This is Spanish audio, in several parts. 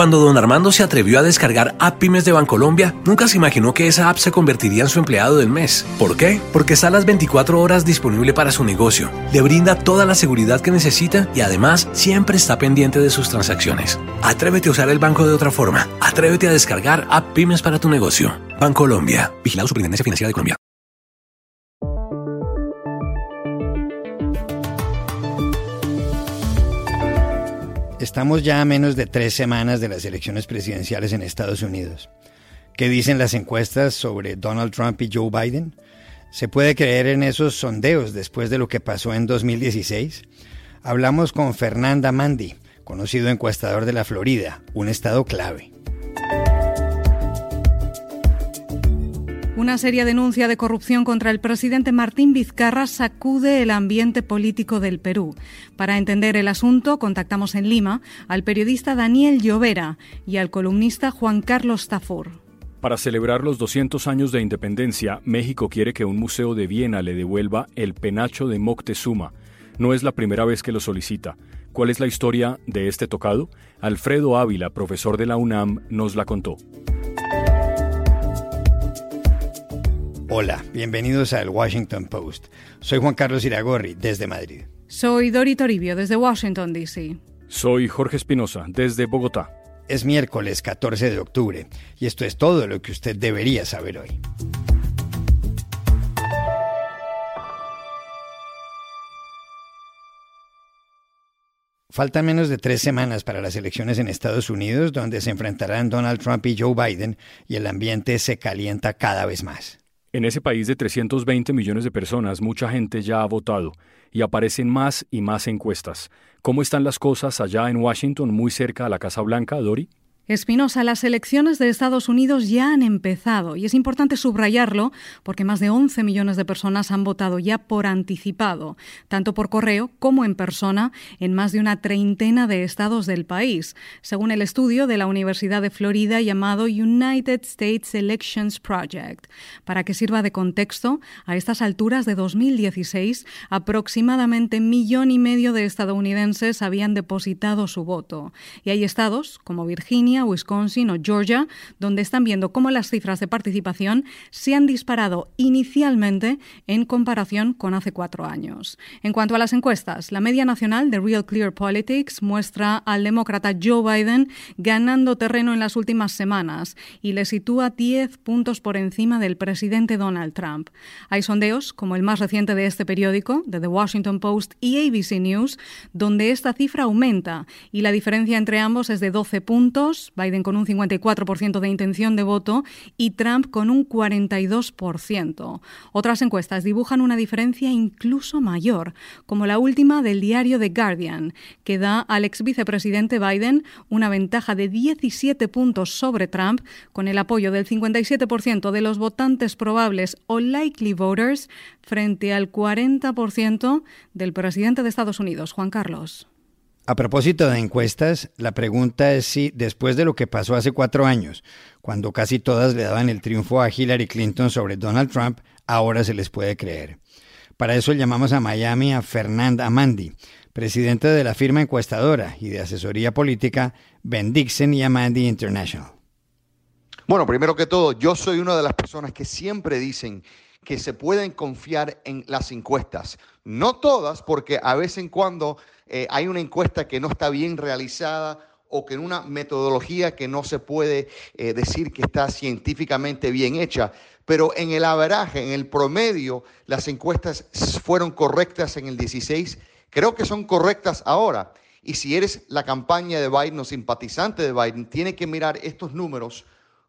Cuando don Armando se atrevió a descargar App Pymes de Bancolombia, nunca se imaginó que esa app se convertiría en su empleado del mes. ¿Por qué? Porque está a las 24 horas disponible para su negocio, le brinda toda la seguridad que necesita y además siempre está pendiente de sus transacciones. Atrévete a usar el banco de otra forma. Atrévete a descargar App Pymes para tu negocio. Bancolombia. Vigilado Superintendencia Financiera de Colombia. Estamos ya a menos de tres semanas de las elecciones presidenciales en Estados Unidos. ¿Qué dicen las encuestas sobre Donald Trump y Joe Biden? ¿Se puede creer en esos sondeos después de lo que pasó en 2016? Hablamos con Fernanda Mandy, conocido encuestador de la Florida, un estado clave. Una seria denuncia de corrupción contra el presidente Martín Vizcarra sacude el ambiente político del Perú. Para entender el asunto, contactamos en Lima al periodista Daniel Llovera y al columnista Juan Carlos Tafur. Para celebrar los 200 años de independencia, México quiere que un museo de Viena le devuelva el penacho de Moctezuma. No es la primera vez que lo solicita. ¿Cuál es la historia de este tocado? Alfredo Ávila, profesor de la UNAM, nos la contó. Hola, bienvenidos al Washington Post. Soy Juan Carlos Iragorri, desde Madrid. Soy Dori Toribio, desde Washington, D.C. Soy Jorge Espinosa, desde Bogotá. Es miércoles 14 de octubre y esto es todo lo que usted debería saber hoy. Faltan menos de tres semanas para las elecciones en Estados Unidos, donde se enfrentarán Donald Trump y Joe Biden, y el ambiente se calienta cada vez más. En ese país de 320 millones de personas, mucha gente ya ha votado y aparecen más y más encuestas. ¿Cómo están las cosas allá en Washington, muy cerca a la Casa Blanca, Dori? Espinosa, las elecciones de Estados Unidos ya han empezado y es importante subrayarlo porque más de 11 millones de personas han votado ya por anticipado, tanto por correo como en persona, en más de una treintena de estados del país, según el estudio de la Universidad de Florida llamado United States Elections Project. Para que sirva de contexto, a estas alturas de 2016, aproximadamente millón y medio de estadounidenses habían depositado su voto. Y hay estados como Virginia, Wisconsin o Georgia, donde están viendo cómo las cifras de participación se han disparado inicialmente en comparación con hace cuatro años. En cuanto a las encuestas, la media nacional de Real Clear Politics muestra al demócrata Joe Biden ganando terreno en las últimas semanas y le sitúa 10 puntos por encima del presidente Donald Trump. Hay sondeos, como el más reciente de este periódico, de The Washington Post y ABC News, donde esta cifra aumenta y la diferencia entre ambos es de 12 puntos Biden con un 54% de intención de voto y Trump con un 42%. Otras encuestas dibujan una diferencia incluso mayor, como la última del diario The Guardian, que da al ex vicepresidente Biden una ventaja de 17 puntos sobre Trump, con el apoyo del 57% de los votantes probables o likely voters frente al 40% del presidente de Estados Unidos, Juan Carlos. A propósito de encuestas, la pregunta es si después de lo que pasó hace cuatro años, cuando casi todas le daban el triunfo a Hillary Clinton sobre Donald Trump, ahora se les puede creer. Para eso llamamos a Miami a Fernanda Amandi, presidente de la firma encuestadora y de asesoría política Ben Dixon y Amandi International. Bueno, primero que todo, yo soy una de las personas que siempre dicen que se pueden confiar en las encuestas. No todas, porque a vez en cuando eh, hay una encuesta que no está bien realizada o que en una metodología que no se puede eh, decir que está científicamente bien hecha. Pero en el averaje, en el promedio, las encuestas fueron correctas en el 16. Creo que son correctas ahora. Y si eres la campaña de Biden o simpatizante de Biden, tiene que mirar estos números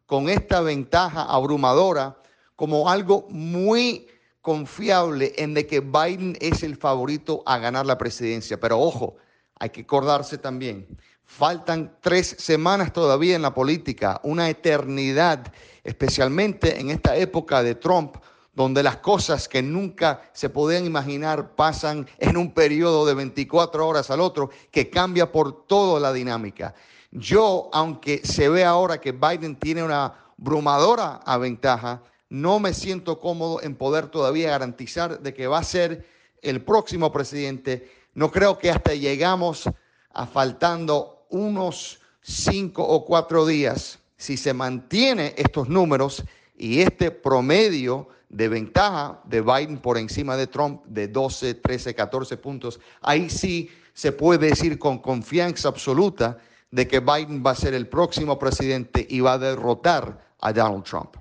con esta ventaja abrumadora como algo muy confiable en de que Biden es el favorito a ganar la presidencia. Pero ojo, hay que acordarse también, faltan tres semanas todavía en la política, una eternidad, especialmente en esta época de Trump, donde las cosas que nunca se podían imaginar pasan en un periodo de 24 horas al otro, que cambia por toda la dinámica. Yo, aunque se ve ahora que Biden tiene una brumadora ventaja, no me siento cómodo en poder todavía garantizar de que va a ser el próximo presidente. No creo que hasta llegamos a faltando unos cinco o cuatro días, si se mantiene estos números y este promedio de ventaja de Biden por encima de Trump de 12, 13, 14 puntos, ahí sí se puede decir con confianza absoluta de que Biden va a ser el próximo presidente y va a derrotar a Donald Trump.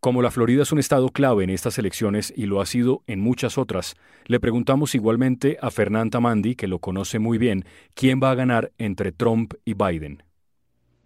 Como la Florida es un estado clave en estas elecciones y lo ha sido en muchas otras, le preguntamos igualmente a Fernanda Mandi, que lo conoce muy bien, quién va a ganar entre Trump y Biden.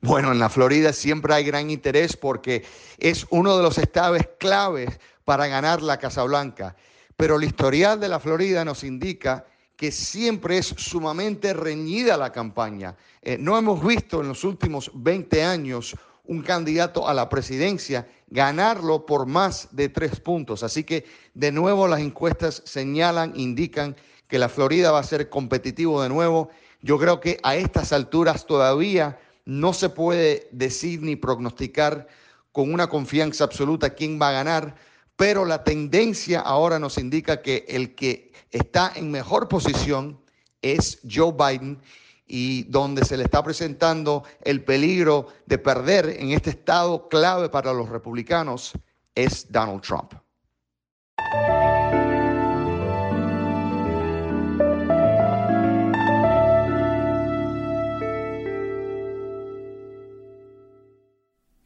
Bueno, en la Florida siempre hay gran interés porque es uno de los estados claves para ganar la Casa Blanca. Pero el historial de la Florida nos indica que siempre es sumamente reñida la campaña. Eh, no hemos visto en los últimos 20 años un candidato a la presidencia ganarlo por más de tres puntos. Así que de nuevo las encuestas señalan, indican que la Florida va a ser competitivo de nuevo. Yo creo que a estas alturas todavía no se puede decir ni prognosticar con una confianza absoluta quién va a ganar, pero la tendencia ahora nos indica que el que está en mejor posición es Joe Biden y donde se le está presentando el peligro de perder en este estado clave para los republicanos es Donald Trump.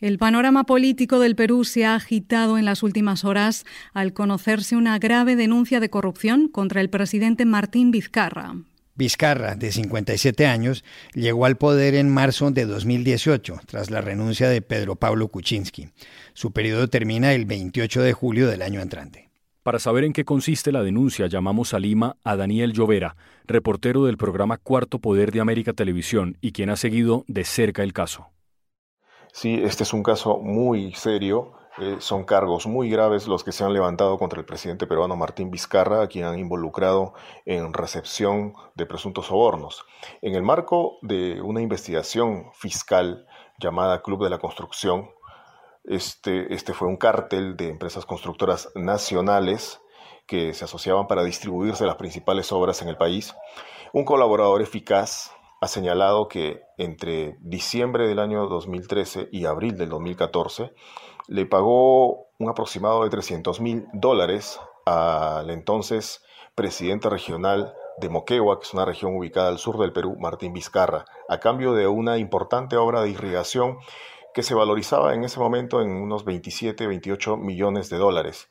El panorama político del Perú se ha agitado en las últimas horas al conocerse una grave denuncia de corrupción contra el presidente Martín Vizcarra. Vizcarra, de 57 años, llegó al poder en marzo de 2018, tras la renuncia de Pedro Pablo Kuczynski. Su periodo termina el 28 de julio del año entrante. Para saber en qué consiste la denuncia, llamamos a Lima a Daniel Llovera, reportero del programa Cuarto Poder de América Televisión y quien ha seguido de cerca el caso. Sí, este es un caso muy serio eh, son cargos muy graves los que se han levantado contra el presidente peruano Martín Vizcarra, a quien han involucrado en recepción de presuntos sobornos. En el marco de una investigación fiscal llamada Club de la Construcción, este, este fue un cártel de empresas constructoras nacionales que se asociaban para distribuirse las principales obras en el país. Un colaborador eficaz ha señalado que entre diciembre del año 2013 y abril del 2014, le pagó un aproximado de 300 mil dólares al entonces presidente regional de Moquegua, que es una región ubicada al sur del Perú, Martín Vizcarra, a cambio de una importante obra de irrigación que se valorizaba en ese momento en unos 27, 28 millones de dólares.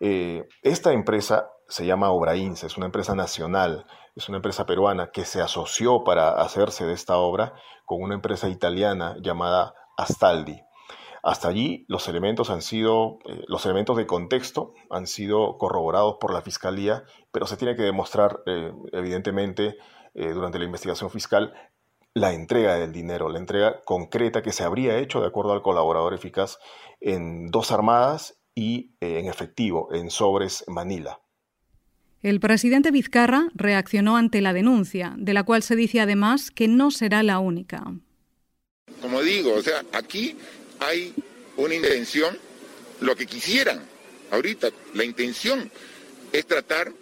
Eh, esta empresa se llama Obrains, es una empresa nacional, es una empresa peruana que se asoció para hacerse de esta obra con una empresa italiana llamada Astaldi. Hasta allí los elementos han sido, eh, los elementos de contexto han sido corroborados por la Fiscalía, pero se tiene que demostrar, eh, evidentemente, eh, durante la investigación fiscal, la entrega del dinero, la entrega concreta que se habría hecho de acuerdo al colaborador eficaz en dos armadas y en efectivo, en sobres Manila. El presidente Vizcarra reaccionó ante la denuncia, de la cual se dice además que no será la única. Como digo, o sea, aquí hay una intención, lo que quisieran ahorita, la intención es tratar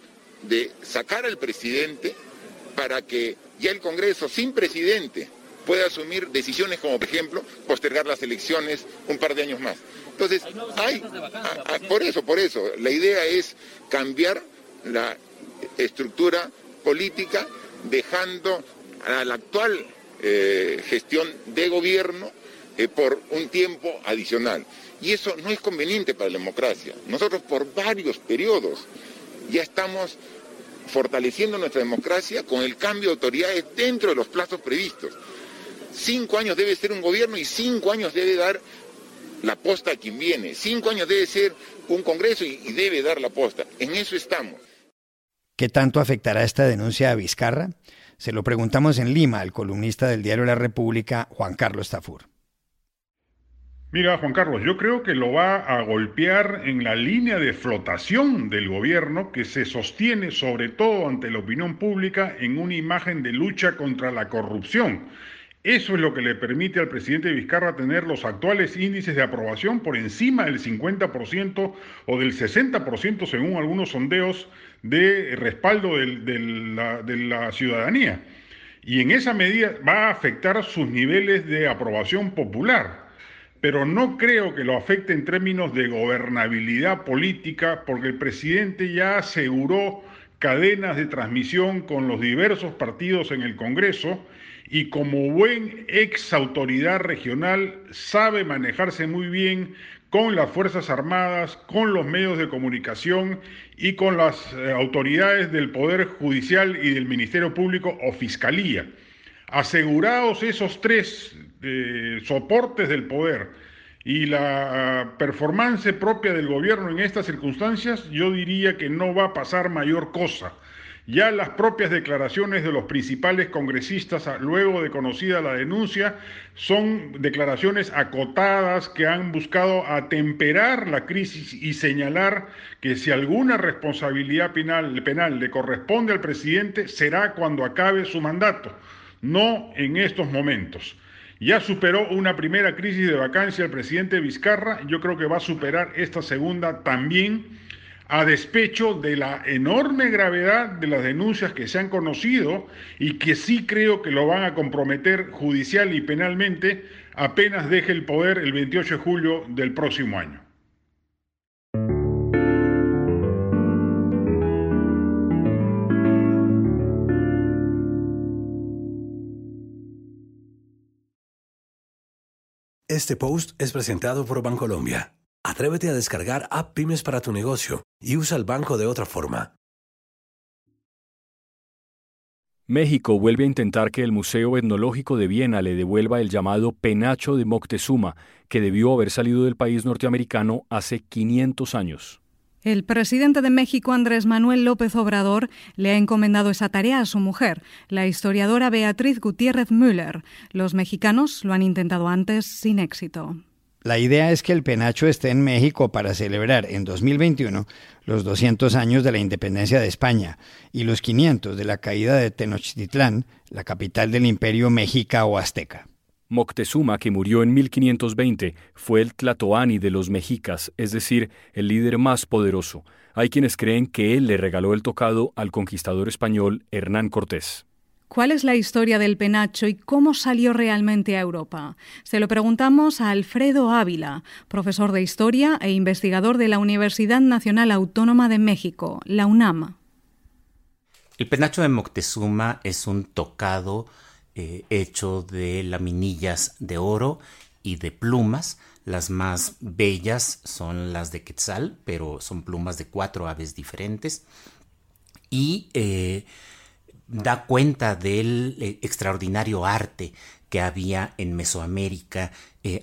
de sacar al presidente para que ya el Congreso, sin presidente, pueda asumir decisiones como, por ejemplo, postergar las elecciones un par de años más. Entonces, hay, por eso, por eso, la idea es cambiar la estructura política dejando a la actual eh, gestión de gobierno eh, por un tiempo adicional. Y eso no es conveniente para la democracia. Nosotros por varios periodos ya estamos fortaleciendo nuestra democracia con el cambio de autoridades dentro de los plazos previstos. Cinco años debe ser un gobierno y cinco años debe dar la posta a quien viene. Cinco años debe ser un Congreso y, debe dar la posta. En eso estamos. ¿Qué tanto afectará esta denuncia a Vizcarra? Se lo preguntamos en Lima al columnista del diario La República, Juan Carlos Tafur. Mira, Juan Carlos, yo creo que lo va a golpear en la línea de flotación del gobierno que se sostiene sobre todo ante la opinión pública en una imagen de lucha contra la corrupción. Eso es lo que le permite al presidente Vizcarra tener los actuales índices de aprobación por encima del 50% o del 60% según algunos sondeos de respaldo de, la, de la ciudadanía. y en esa medida va a afectar sus niveles de aprobación popular. Pero no creo que lo afecte en términos de gobernabilidad política, porque el presidente ya aseguró cadenas de transmisión con los diversos partidos en el Congreso y como buen ex autoridad regional sabe manejarse muy bien con las Fuerzas Armadas, con los medios de comunicación y con las eh, autoridades del Poder Judicial y del Ministerio Público o Fiscalía. Asegurados esos tres soportes del poder y la performance propia del gobierno en estas circunstancias, yo diría que no va a pasar mayor cosa. Ya las propias declaraciones de los principales congresistas, ah, luego de conocida la denuncia, son declaraciones acotadas que han buscado atemperar la crisis y señalar que si alguna responsabilidad penal le corresponde al presidente, será cuando acabe su mandato, no en estos momentos. Ya superó una primera crisis de vacancia el presidente Vizcarra, yo creo que va a superar esta segunda también a despecho de la enorme gravedad de las denuncias que se han conocido y que sí creo que lo van a comprometer judicial y penalmente apenas deje el poder el 28 de julio del próximo año. Este post es presentado por Bancolombia. Atrévete a descargar App Pymes para tu negocio y usa el banco de otra forma. México vuelve a intentar que el Museo Etnológico de Viena le devuelva el llamado penacho de Moctezuma, que debió haber salido del país norteamericano hace 500 años. El presidente de México, Andrés Manuel López Obrador, le ha encomendado esa tarea a su mujer, la historiadora Beatriz Gutiérrez Müller. Los mexicanos lo han intentado antes sin éxito. La idea es que el penacho esté en México para celebrar en 2021 los 200 años de la independencia de España y los 500 de la caída de Tenochtitlán, la capital del imperio mexica o azteca. Moctezuma, que murió en 1520, fue el Tlatoani de los mexicas, es decir, el líder más poderoso. Hay quienes creen que él le regaló el tocado al conquistador español Hernán Cortés. ¿Cuál es la historia del penacho y cómo salió realmente a Europa? Se lo preguntamos a Alfredo Ávila, profesor de historia e investigador de la Universidad Nacional Autónoma de México, la UNAM. El penacho de Moctezuma es un tocado eh, hecho de laminillas de oro y de plumas. Las más bellas son las de Quetzal, pero son plumas de cuatro aves diferentes. Y eh, da cuenta del eh, extraordinario arte que había en Mesoamérica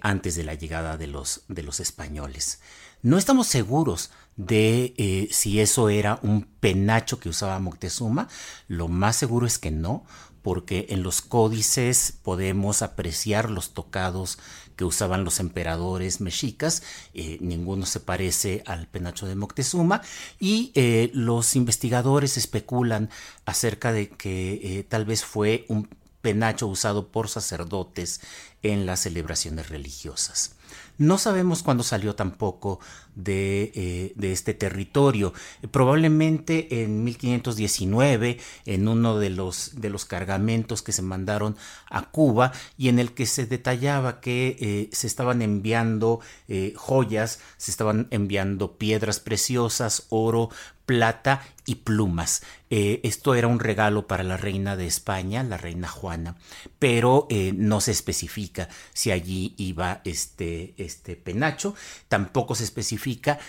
antes de la llegada de los, de los españoles. No estamos seguros de si eso era un penacho que usaba Moctezuma. Lo más seguro es que no, porque en los códices podemos apreciar los tocados que usaban los emperadores mexicas, eh, ninguno se parece al penacho de Moctezuma, y eh, los investigadores especulan acerca de que eh, tal vez fue un penacho usado por sacerdotes en las celebraciones religiosas. No sabemos cuándo salió tampoco de, eh, este territorio. probablemente en 1519, en uno de los, de los cargamentos que se mandaron a Cuba y en el que se detallaba que eh, se estaban enviando eh, joyas, se estaban enviando piedras preciosas, oro, plata y plumas. Esto era un regalo para la reina de España, la reina Juana, pero no se especifica si allí iba este, este penacho, tampoco se especifica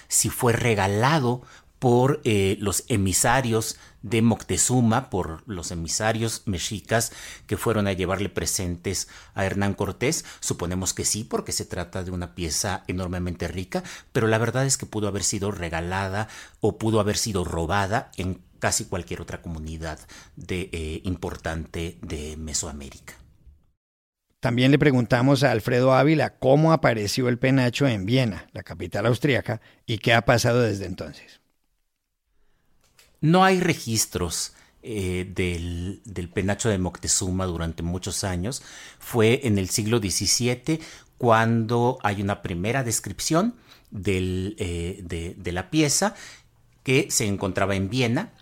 si fue regalado por eh, los emisarios de Moctezuma, por los emisarios mexicas que fueron a llevarle presentes a Hernán Cortés. Suponemos que sí, porque se trata de una pieza enormemente rica, pero la verdad es que pudo haber sido regalada o pudo haber sido robada en casi cualquier otra comunidad de, eh, importante de Mesoamérica. También le preguntamos a Alfredo Ávila cómo apareció el penacho en Viena, la capital austríaca, y qué ha pasado desde entonces. No hay registros eh, del, penacho de Moctezuma durante muchos años. Fue en el siglo XVII cuando hay una primera descripción eh, de, la pieza que se encontraba en Viena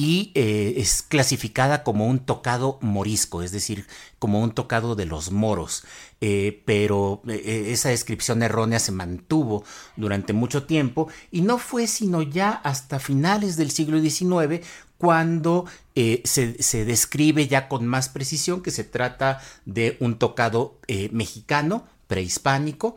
y eh, es clasificada como un tocado morisco, es decir, como un tocado de los moros. Eh, pero eh, esa descripción errónea se mantuvo durante mucho tiempo y no fue sino ya hasta finales del siglo XIX cuando se, describe ya con más precisión que se trata de un tocado mexicano prehispánico,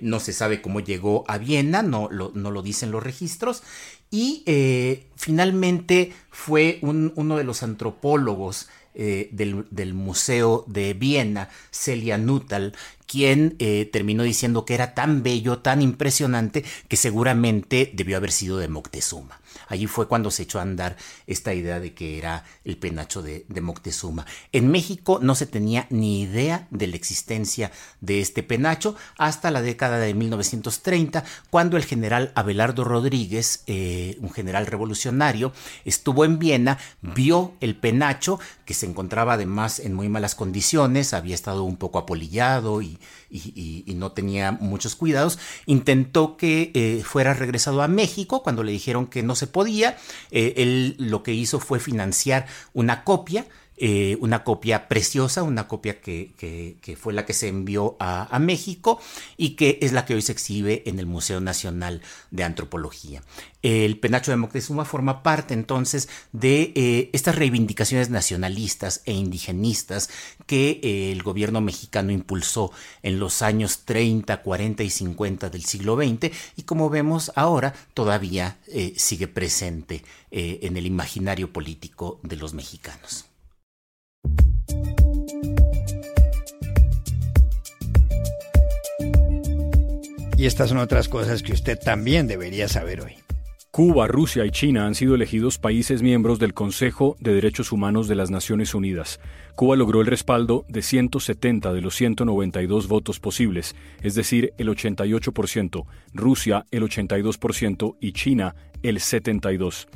no se sabe cómo llegó a Viena, no lo dicen los registros, y eh, finalmente fue uno de los antropólogos eh, del, Museo de Viena, Celia Nuttall, quien eh, terminó diciendo que era tan bello, tan impresionante, que seguramente debió haber sido de Moctezuma. Allí fue cuando se echó a andar esta idea de que era el penacho de, Moctezuma. En México no se tenía ni idea de la existencia de este penacho hasta la década de 1930, cuando el general Abelardo Rodríguez, eh, un general revolucionario, estuvo en Viena, vio el penacho, que se encontraba además en muy malas condiciones, había estado un poco apolillado y, no tenía muchos cuidados, intentó que eh, fuera regresado a México cuando le dijeron que no se podía. Eh, él lo que hizo fue financiar una copia eh, una copia preciosa, una copia que, fue la que se envió a, México y que es la que hoy se exhibe en el Museo Nacional de Antropología. El penacho de Moctezuma forma parte entonces de eh, estas reivindicaciones nacionalistas e indigenistas que eh, el gobierno mexicano impulsó en los años 30, 40 y 50 del siglo XX y como vemos ahora todavía sigue presente en el imaginario político de los mexicanos. Y estas son otras cosas que usted también debería saber hoy. Cuba, Rusia y China han sido elegidos países miembros del Consejo de Derechos Humanos de las Naciones Unidas. Cuba logró el respaldo de 170 de los 192 votos posibles, es decir, el 88%, Rusia el 82% y China el 72%.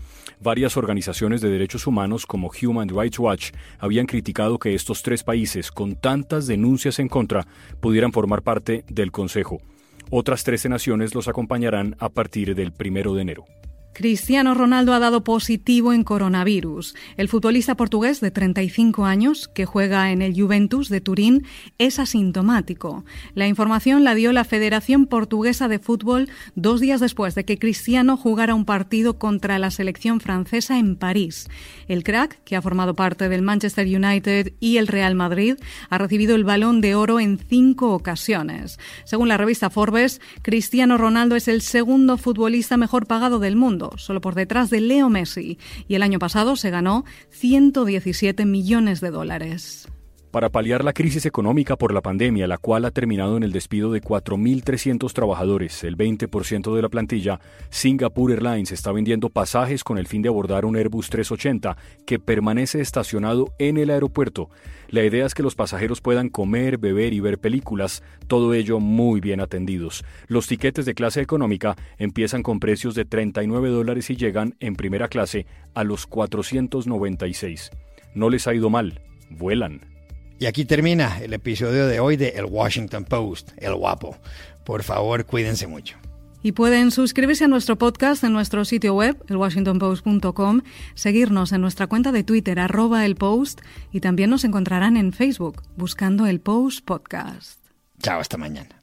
Varias organizaciones de derechos humanos como Human Rights Watch habían criticado que estos tres países, con tantas denuncias en contra, pudieran formar parte del Consejo. Otras 13 naciones los acompañarán a partir del primero de enero. Cristiano Ronaldo ha dado positivo en coronavirus. El futbolista portugués de 35 años, que juega en el Juventus de Turín, es asintomático. La información la dio la Federación Portuguesa de Fútbol dos días después de que Cristiano jugara un partido contra la selección francesa en París. El crack, que ha formado parte del Manchester United y el Real Madrid, ha recibido el balón de oro en cinco ocasiones. Según la revista Forbes, Cristiano Ronaldo es el segundo futbolista mejor pagado del mundo solo por detrás de Leo Messi, y el año pasado se ganó 117 millones de dólares. Para paliar la crisis económica por la pandemia, la cual ha terminado en el despido de 4.300 trabajadores, el 20% de la plantilla, Singapore Airlines está vendiendo pasajes con el fin de abordar un Airbus 380 que permanece estacionado en el aeropuerto. La idea es que los pasajeros puedan comer, beber y ver películas, todo ello muy bien atendidos. Los tiquetes de clase económica empiezan con precios de 39 dólares y llegan en primera clase a los 496. No les ha ido mal, vuelan. Y aquí termina el episodio de hoy de El Washington Post, El Guapo. Por favor, cuídense mucho. Y pueden suscribirse a nuestro podcast en nuestro sitio web, elwashingtonpost.com, seguirnos en nuestra cuenta de Twitter, arroba el post, y también nos encontrarán en Facebook, buscando el Post Podcast. Chao, hasta mañana.